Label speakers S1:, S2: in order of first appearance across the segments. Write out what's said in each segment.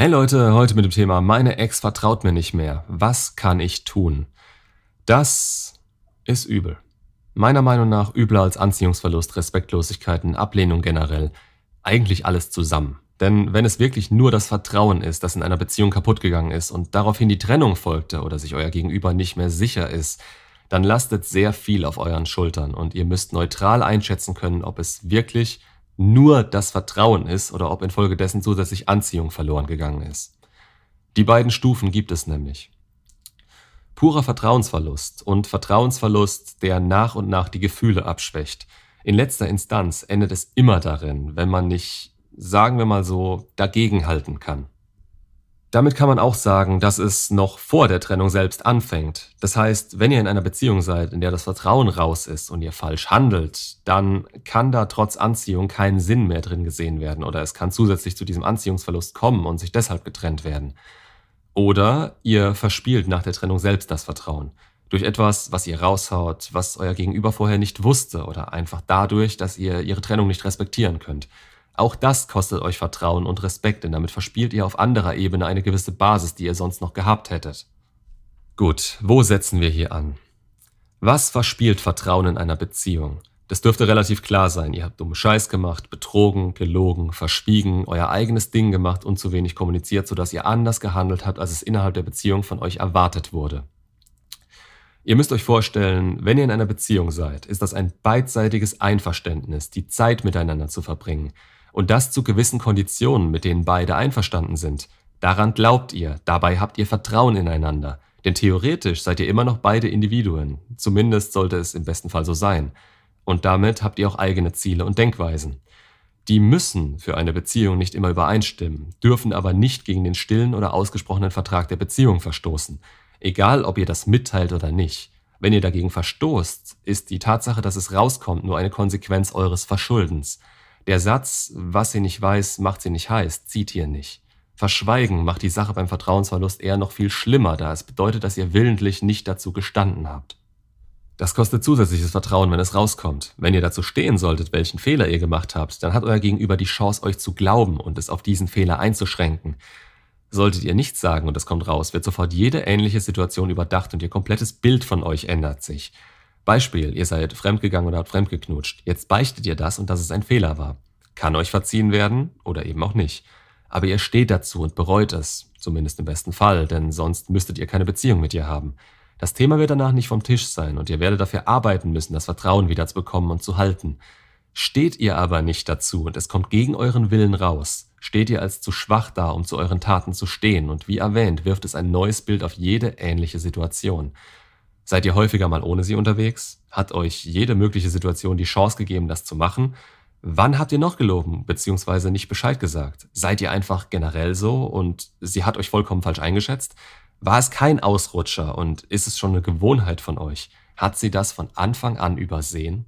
S1: Hey Leute, heute mit dem Thema Meine Ex vertraut mir nicht mehr. Was kann ich tun? Das ist übel. Meiner Meinung nach übler als Anziehungsverlust, Respektlosigkeiten, Ablehnung generell. Eigentlich alles zusammen. Denn wenn es wirklich nur das Vertrauen ist, das in einer Beziehung kaputt gegangen ist und daraufhin die Trennung folgte oder sich euer Gegenüber nicht mehr sicher ist, dann lastet sehr viel auf euren Schultern und ihr müsst neutral einschätzen können, ob es wirklich nur das Vertrauen ist oder ob infolgedessen zusätzlich Anziehung verloren gegangen ist. Die beiden Stufen gibt es nämlich. Purer Vertrauensverlust und Vertrauensverlust, der nach und nach die Gefühle abschwächt. In letzter Instanz endet es immer darin, wenn man nicht, sagen wir mal so, dagegenhalten kann. Damit kann man auch sagen, dass es noch vor der Trennung selbst anfängt. Das heißt, wenn ihr in einer Beziehung seid, in der das Vertrauen raus ist und ihr falsch handelt, dann kann da trotz Anziehung kein Sinn mehr drin gesehen werden oder es kann zusätzlich zu diesem Anziehungsverlust kommen und sich deshalb getrennt werden. Oder ihr verspielt nach der Trennung selbst das Vertrauen. Durch etwas, was ihr raushaut, was euer Gegenüber vorher nicht wusste oder einfach dadurch, dass ihr ihre Trennung nicht respektieren könnt. Auch das kostet euch Vertrauen und Respekt, denn damit verspielt ihr auf anderer Ebene eine gewisse Basis, die ihr sonst noch gehabt hättet. Gut, wo setzen wir hier an? Was verspielt Vertrauen in einer Beziehung? Das dürfte relativ klar sein. Ihr habt dummen Scheiß gemacht, betrogen, gelogen, verschwiegen, euer eigenes Ding gemacht und zu wenig kommuniziert, sodass ihr anders gehandelt habt, als es innerhalb der Beziehung von euch erwartet wurde. Ihr müsst euch vorstellen, wenn ihr in einer Beziehung seid, ist das ein beidseitiges Einverständnis, die Zeit miteinander zu verbringen, und das zu gewissen Konditionen, mit denen beide einverstanden sind. Daran glaubt ihr, dabei habt ihr Vertrauen ineinander. Denn theoretisch seid ihr immer noch beide Individuen. Zumindest sollte es im besten Fall so sein. Und damit habt ihr auch eigene Ziele und Denkweisen. Die müssen für eine Beziehung nicht immer übereinstimmen, dürfen aber nicht gegen den stillen oder ausgesprochenen Vertrag der Beziehung verstoßen. Egal, ob ihr das mitteilt oder nicht. Wenn ihr dagegen verstoßt, ist die Tatsache, dass es rauskommt, nur eine Konsequenz eures Verschuldens. Der Satz, was sie nicht weiß, macht sie nicht heiß, zieht hier nicht. Verschweigen macht die Sache beim Vertrauensverlust eher noch viel schlimmer, da es bedeutet, dass ihr willentlich nicht dazu gestanden habt. Das kostet zusätzliches Vertrauen, wenn es rauskommt. Wenn ihr dazu stehen solltet, welchen Fehler ihr gemacht habt, dann hat euer Gegenüber die Chance, euch zu glauben und es auf diesen Fehler einzuschränken. Solltet ihr nichts sagen und es kommt raus, wird sofort jede ähnliche Situation überdacht und ihr komplettes Bild von euch ändert sich. Beispiel, ihr seid fremdgegangen oder habt fremdgeknutscht. Jetzt beichtet ihr das und dass es ein Fehler war. Kann euch verziehen werden oder eben auch nicht. Aber ihr steht dazu und bereut es, zumindest im besten Fall, denn sonst müsstet ihr keine Beziehung mit ihr haben. Das Thema wird danach nicht vom Tisch sein und ihr werdet dafür arbeiten müssen, das Vertrauen wieder zu bekommen und zu halten. Steht ihr aber nicht dazu und es kommt gegen euren Willen raus, steht ihr als zu schwach da, um zu euren Taten zu stehen und wie erwähnt, wirft es ein neues Bild auf jede ähnliche Situation. Seid ihr häufiger mal ohne sie unterwegs? Hat euch jede mögliche Situation die Chance gegeben, das zu machen? Wann habt ihr noch gelogen bzw. nicht Bescheid gesagt? Seid ihr einfach generell so und sie hat euch vollkommen falsch eingeschätzt? War es kein Ausrutscher und ist es schon eine Gewohnheit von euch? Hat sie das von Anfang an übersehen?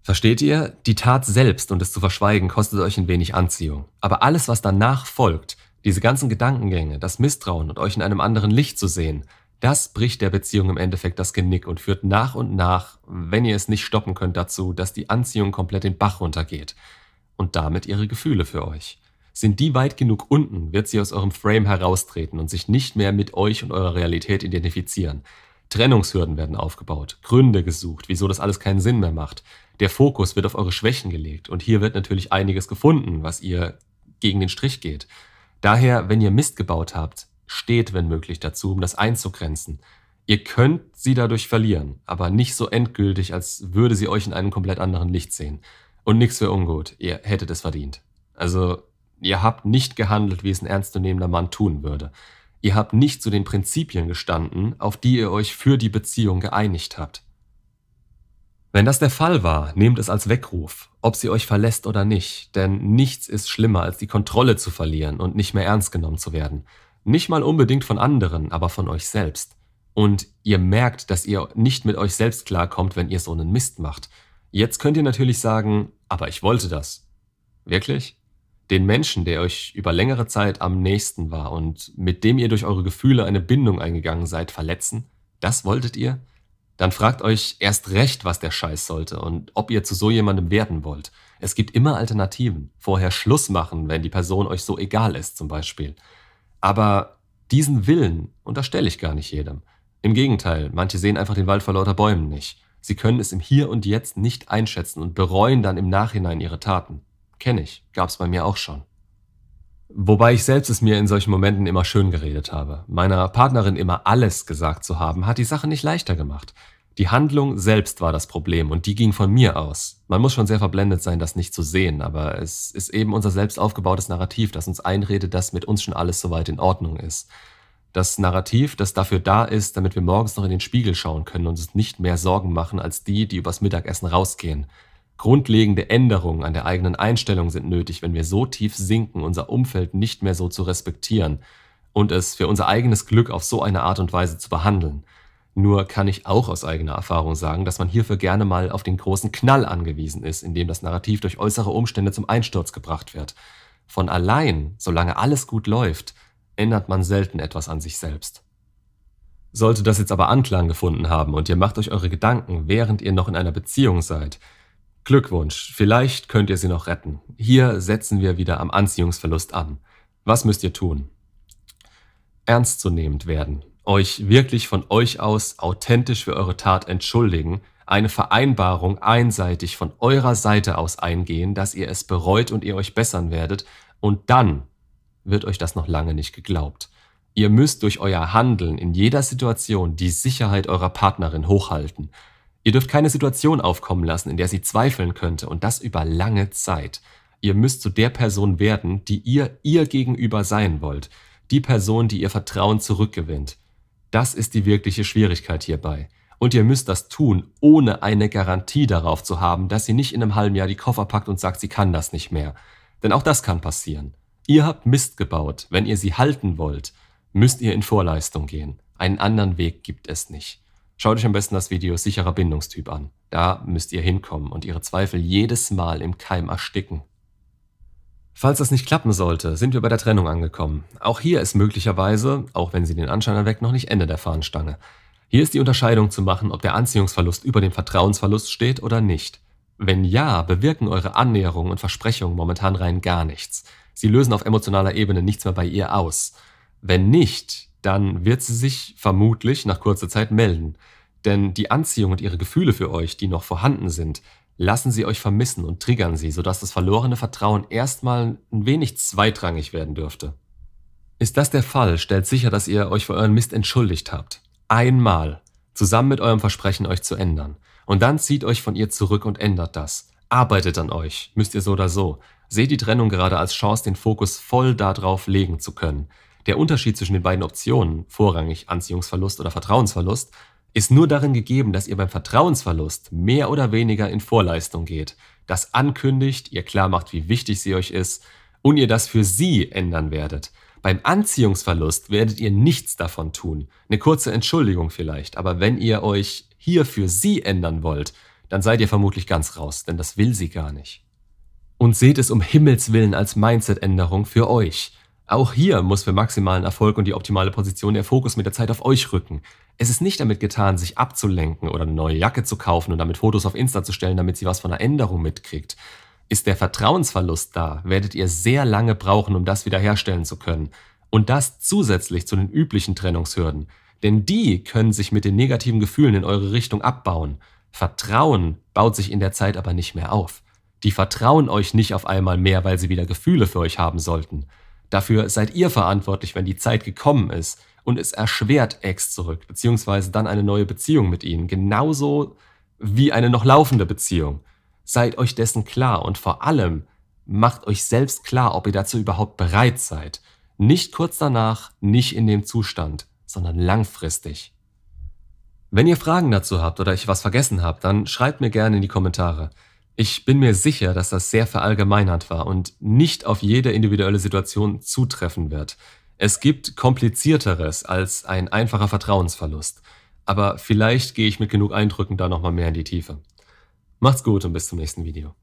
S1: Versteht ihr? Die Tat selbst und es zu verschweigen kostet euch ein wenig Anziehung. Aber alles, was danach folgt, diese ganzen Gedankengänge, das Misstrauen und euch in einem anderen Licht zu sehen, das bricht der Beziehung im Endeffekt das Genick und führt nach und nach, wenn ihr es nicht stoppen könnt, dazu, dass die Anziehung komplett den Bach runtergeht. Und damit ihre Gefühle für euch. Sind die weit genug unten, wird sie aus eurem Frame heraustreten und sich nicht mehr mit euch und eurer Realität identifizieren. Trennungshürden werden aufgebaut, Gründe gesucht, wieso das alles keinen Sinn mehr macht. Der Fokus wird auf eure Schwächen gelegt und hier wird natürlich einiges gefunden, was ihr gegen den Strich geht. Daher, wenn ihr Mist gebaut habt, steht, wenn möglich, dazu, um das einzugrenzen. Ihr könnt sie dadurch verlieren, aber nicht so endgültig, als würde sie euch in einem komplett anderen Licht sehen. Und nichts für ungut, ihr hättet es verdient. Also, ihr habt nicht gehandelt, wie es ein ernstzunehmender Mann tun würde. Ihr habt nicht zu den Prinzipien gestanden, auf die ihr euch für die Beziehung geeinigt habt. Wenn das der Fall war, nehmt es als Weckruf, ob sie euch verlässt oder nicht, denn nichts ist schlimmer, als die Kontrolle zu verlieren und nicht mehr ernst genommen zu werden. Nicht mal unbedingt von anderen, aber von euch selbst. Und ihr merkt, dass ihr nicht mit euch selbst klarkommt, wenn ihr so einen Mist macht. Jetzt könnt ihr natürlich sagen, aber ich wollte das. Wirklich? Den Menschen, der euch über längere Zeit am nächsten war und mit dem ihr durch eure Gefühle eine Bindung eingegangen seid, verletzen? Das wolltet ihr? dann fragt euch erst recht, was der Scheiß sollte und ob ihr zu so jemandem werden wollt. Es gibt immer Alternativen. Vorher Schluss machen, wenn die Person euch so egal ist, zum Beispiel. Aber diesen Willen unterstelle ich gar nicht jedem. Im Gegenteil, manche sehen einfach den Wald vor lauter Bäumen nicht. Sie können es im Hier und Jetzt nicht einschätzen und bereuen dann im Nachhinein ihre Taten. Kenne ich, gab's bei mir auch schon. Wobei ich selbst es mir in solchen Momenten immer schön geredet habe. Meiner Partnerin immer alles gesagt zu haben, hat die Sache nicht leichter gemacht. Die Handlung selbst war das Problem und die ging von mir aus. Man muss schon sehr verblendet sein, das nicht zu sehen, aber es ist eben unser selbst aufgebautes Narrativ, das uns einredet, dass mit uns schon alles soweit in Ordnung ist. Das Narrativ, das dafür da ist, damit wir morgens noch in den Spiegel schauen können und uns nicht mehr Sorgen machen als die, die übers Mittagessen rausgehen. Grundlegende Änderungen an der eigenen Einstellung sind nötig, wenn wir so tief sinken, unser Umfeld nicht mehr so zu respektieren und es für unser eigenes Glück auf so eine Art und Weise zu behandeln. Nur kann ich auch aus eigener Erfahrung sagen, dass man hierfür gerne mal auf den großen Knall angewiesen ist, indem das Narrativ durch äußere Umstände zum Einsturz gebracht wird. Von allein, solange alles gut läuft, ändert man selten etwas an sich selbst. Sollte das jetzt aber Anklang gefunden haben und ihr macht euch eure Gedanken, während ihr noch in einer Beziehung seid, Glückwunsch, vielleicht könnt ihr sie noch retten. Hier setzen wir wieder am Anziehungsverlust an. Was müsst ihr tun? Ernstzunehmend werden, euch wirklich von euch aus authentisch für eure Tat entschuldigen, eine Vereinbarung einseitig von eurer Seite aus eingehen, dass ihr es bereut und ihr euch bessern werdet, und dann wird euch das noch lange nicht geglaubt. Ihr müsst durch euer Handeln in jeder Situation die Sicherheit eurer Partnerin hochhalten. Ihr dürft keine Situation aufkommen lassen, in der sie zweifeln könnte und das über lange Zeit. Ihr müsst zu der Person werden, die ihr ihr gegenüber sein wollt. Die Person, die ihr Vertrauen zurückgewinnt. Das ist die wirkliche Schwierigkeit hierbei. Und ihr müsst das tun, ohne eine Garantie darauf zu haben, dass sie nicht in einem halben Jahr die Koffer packt und sagt, sie kann das nicht mehr. Denn auch das kann passieren. Ihr habt Mist gebaut. Wenn ihr sie halten wollt, müsst ihr in Vorleistung gehen. Einen anderen Weg gibt es nicht. Schaut euch am besten das Video Sicherer Bindungstyp an. Da müsst ihr hinkommen und ihre Zweifel jedes Mal im Keim ersticken. Falls das nicht klappen sollte, sind wir bei der Trennung angekommen. Auch hier ist möglicherweise, auch wenn sie den Anschein erweckt, noch nicht Ende der Fahnenstange. Hier ist die Unterscheidung zu machen, ob der Anziehungsverlust über dem Vertrauensverlust steht oder nicht. Wenn ja, bewirken eure Annäherungen und Versprechungen momentan rein gar nichts. Sie lösen auf emotionaler Ebene nichts mehr bei ihr aus. Wenn nicht, dann wird sie sich vermutlich nach kurzer Zeit melden. Denn die Anziehung und ihre Gefühle für euch, die noch vorhanden sind, lassen sie euch vermissen und triggern sie, sodass das verlorene Vertrauen erstmal ein wenig zweitrangig werden dürfte. Ist das der Fall, stellt sicher, dass ihr euch für euren Mist entschuldigt habt. Einmal. Zusammen mit eurem Versprechen, euch zu ändern. Und dann zieht euch von ihr zurück und ändert das. Arbeitet an euch, müsst ihr so oder so. Seht die Trennung gerade als Chance, den Fokus voll darauf legen zu können. Der Unterschied zwischen den beiden Optionen, vorrangig Anziehungsverlust oder Vertrauensverlust, ist nur darin gegeben, dass ihr beim Vertrauensverlust mehr oder weniger in Vorleistung geht, das ankündigt, ihr klar macht, wie wichtig sie euch ist und ihr das für sie ändern werdet. Beim Anziehungsverlust werdet ihr nichts davon tun. Eine kurze Entschuldigung vielleicht, aber wenn ihr euch hier für sie ändern wollt, dann seid ihr vermutlich ganz raus, denn das will sie gar nicht. Und seht es um Himmels willen als Mindset-Änderung für euch. Auch hier muss für maximalen Erfolg und die optimale Position der Fokus mit der Zeit auf euch rücken. Es ist nicht damit getan, sich abzulenken oder eine neue Jacke zu kaufen und damit Fotos auf Insta zu stellen, damit sie was von einer Änderung mitkriegt. Ist der Vertrauensverlust da, werdet ihr sehr lange brauchen, um das wiederherstellen zu können. Und das zusätzlich zu den üblichen Trennungshürden. Denn die können sich mit den negativen Gefühlen in eure Richtung abbauen. Vertrauen baut sich in der Zeit aber nicht mehr auf. Die vertrauen euch nicht auf einmal mehr, weil sie wieder Gefühle für euch haben sollten. Dafür seid ihr verantwortlich, wenn die Zeit gekommen ist und es erschwert Ex zurück, beziehungsweise dann eine neue Beziehung mit ihnen, genauso wie eine noch laufende Beziehung. Seid euch dessen klar und vor allem macht euch selbst klar, ob ihr dazu überhaupt bereit seid. Nicht kurz danach, nicht in dem Zustand, sondern langfristig. Wenn ihr Fragen dazu habt oder ich was vergessen habe, dann schreibt mir gerne in die Kommentare. Ich bin mir sicher, dass das sehr verallgemeinert war und nicht auf jede individuelle Situation zutreffen wird. Es gibt komplizierteres als ein einfacher Vertrauensverlust. Aber vielleicht gehe ich mit genug Eindrücken da nochmal mehr in die Tiefe. Macht's gut und bis zum nächsten Video.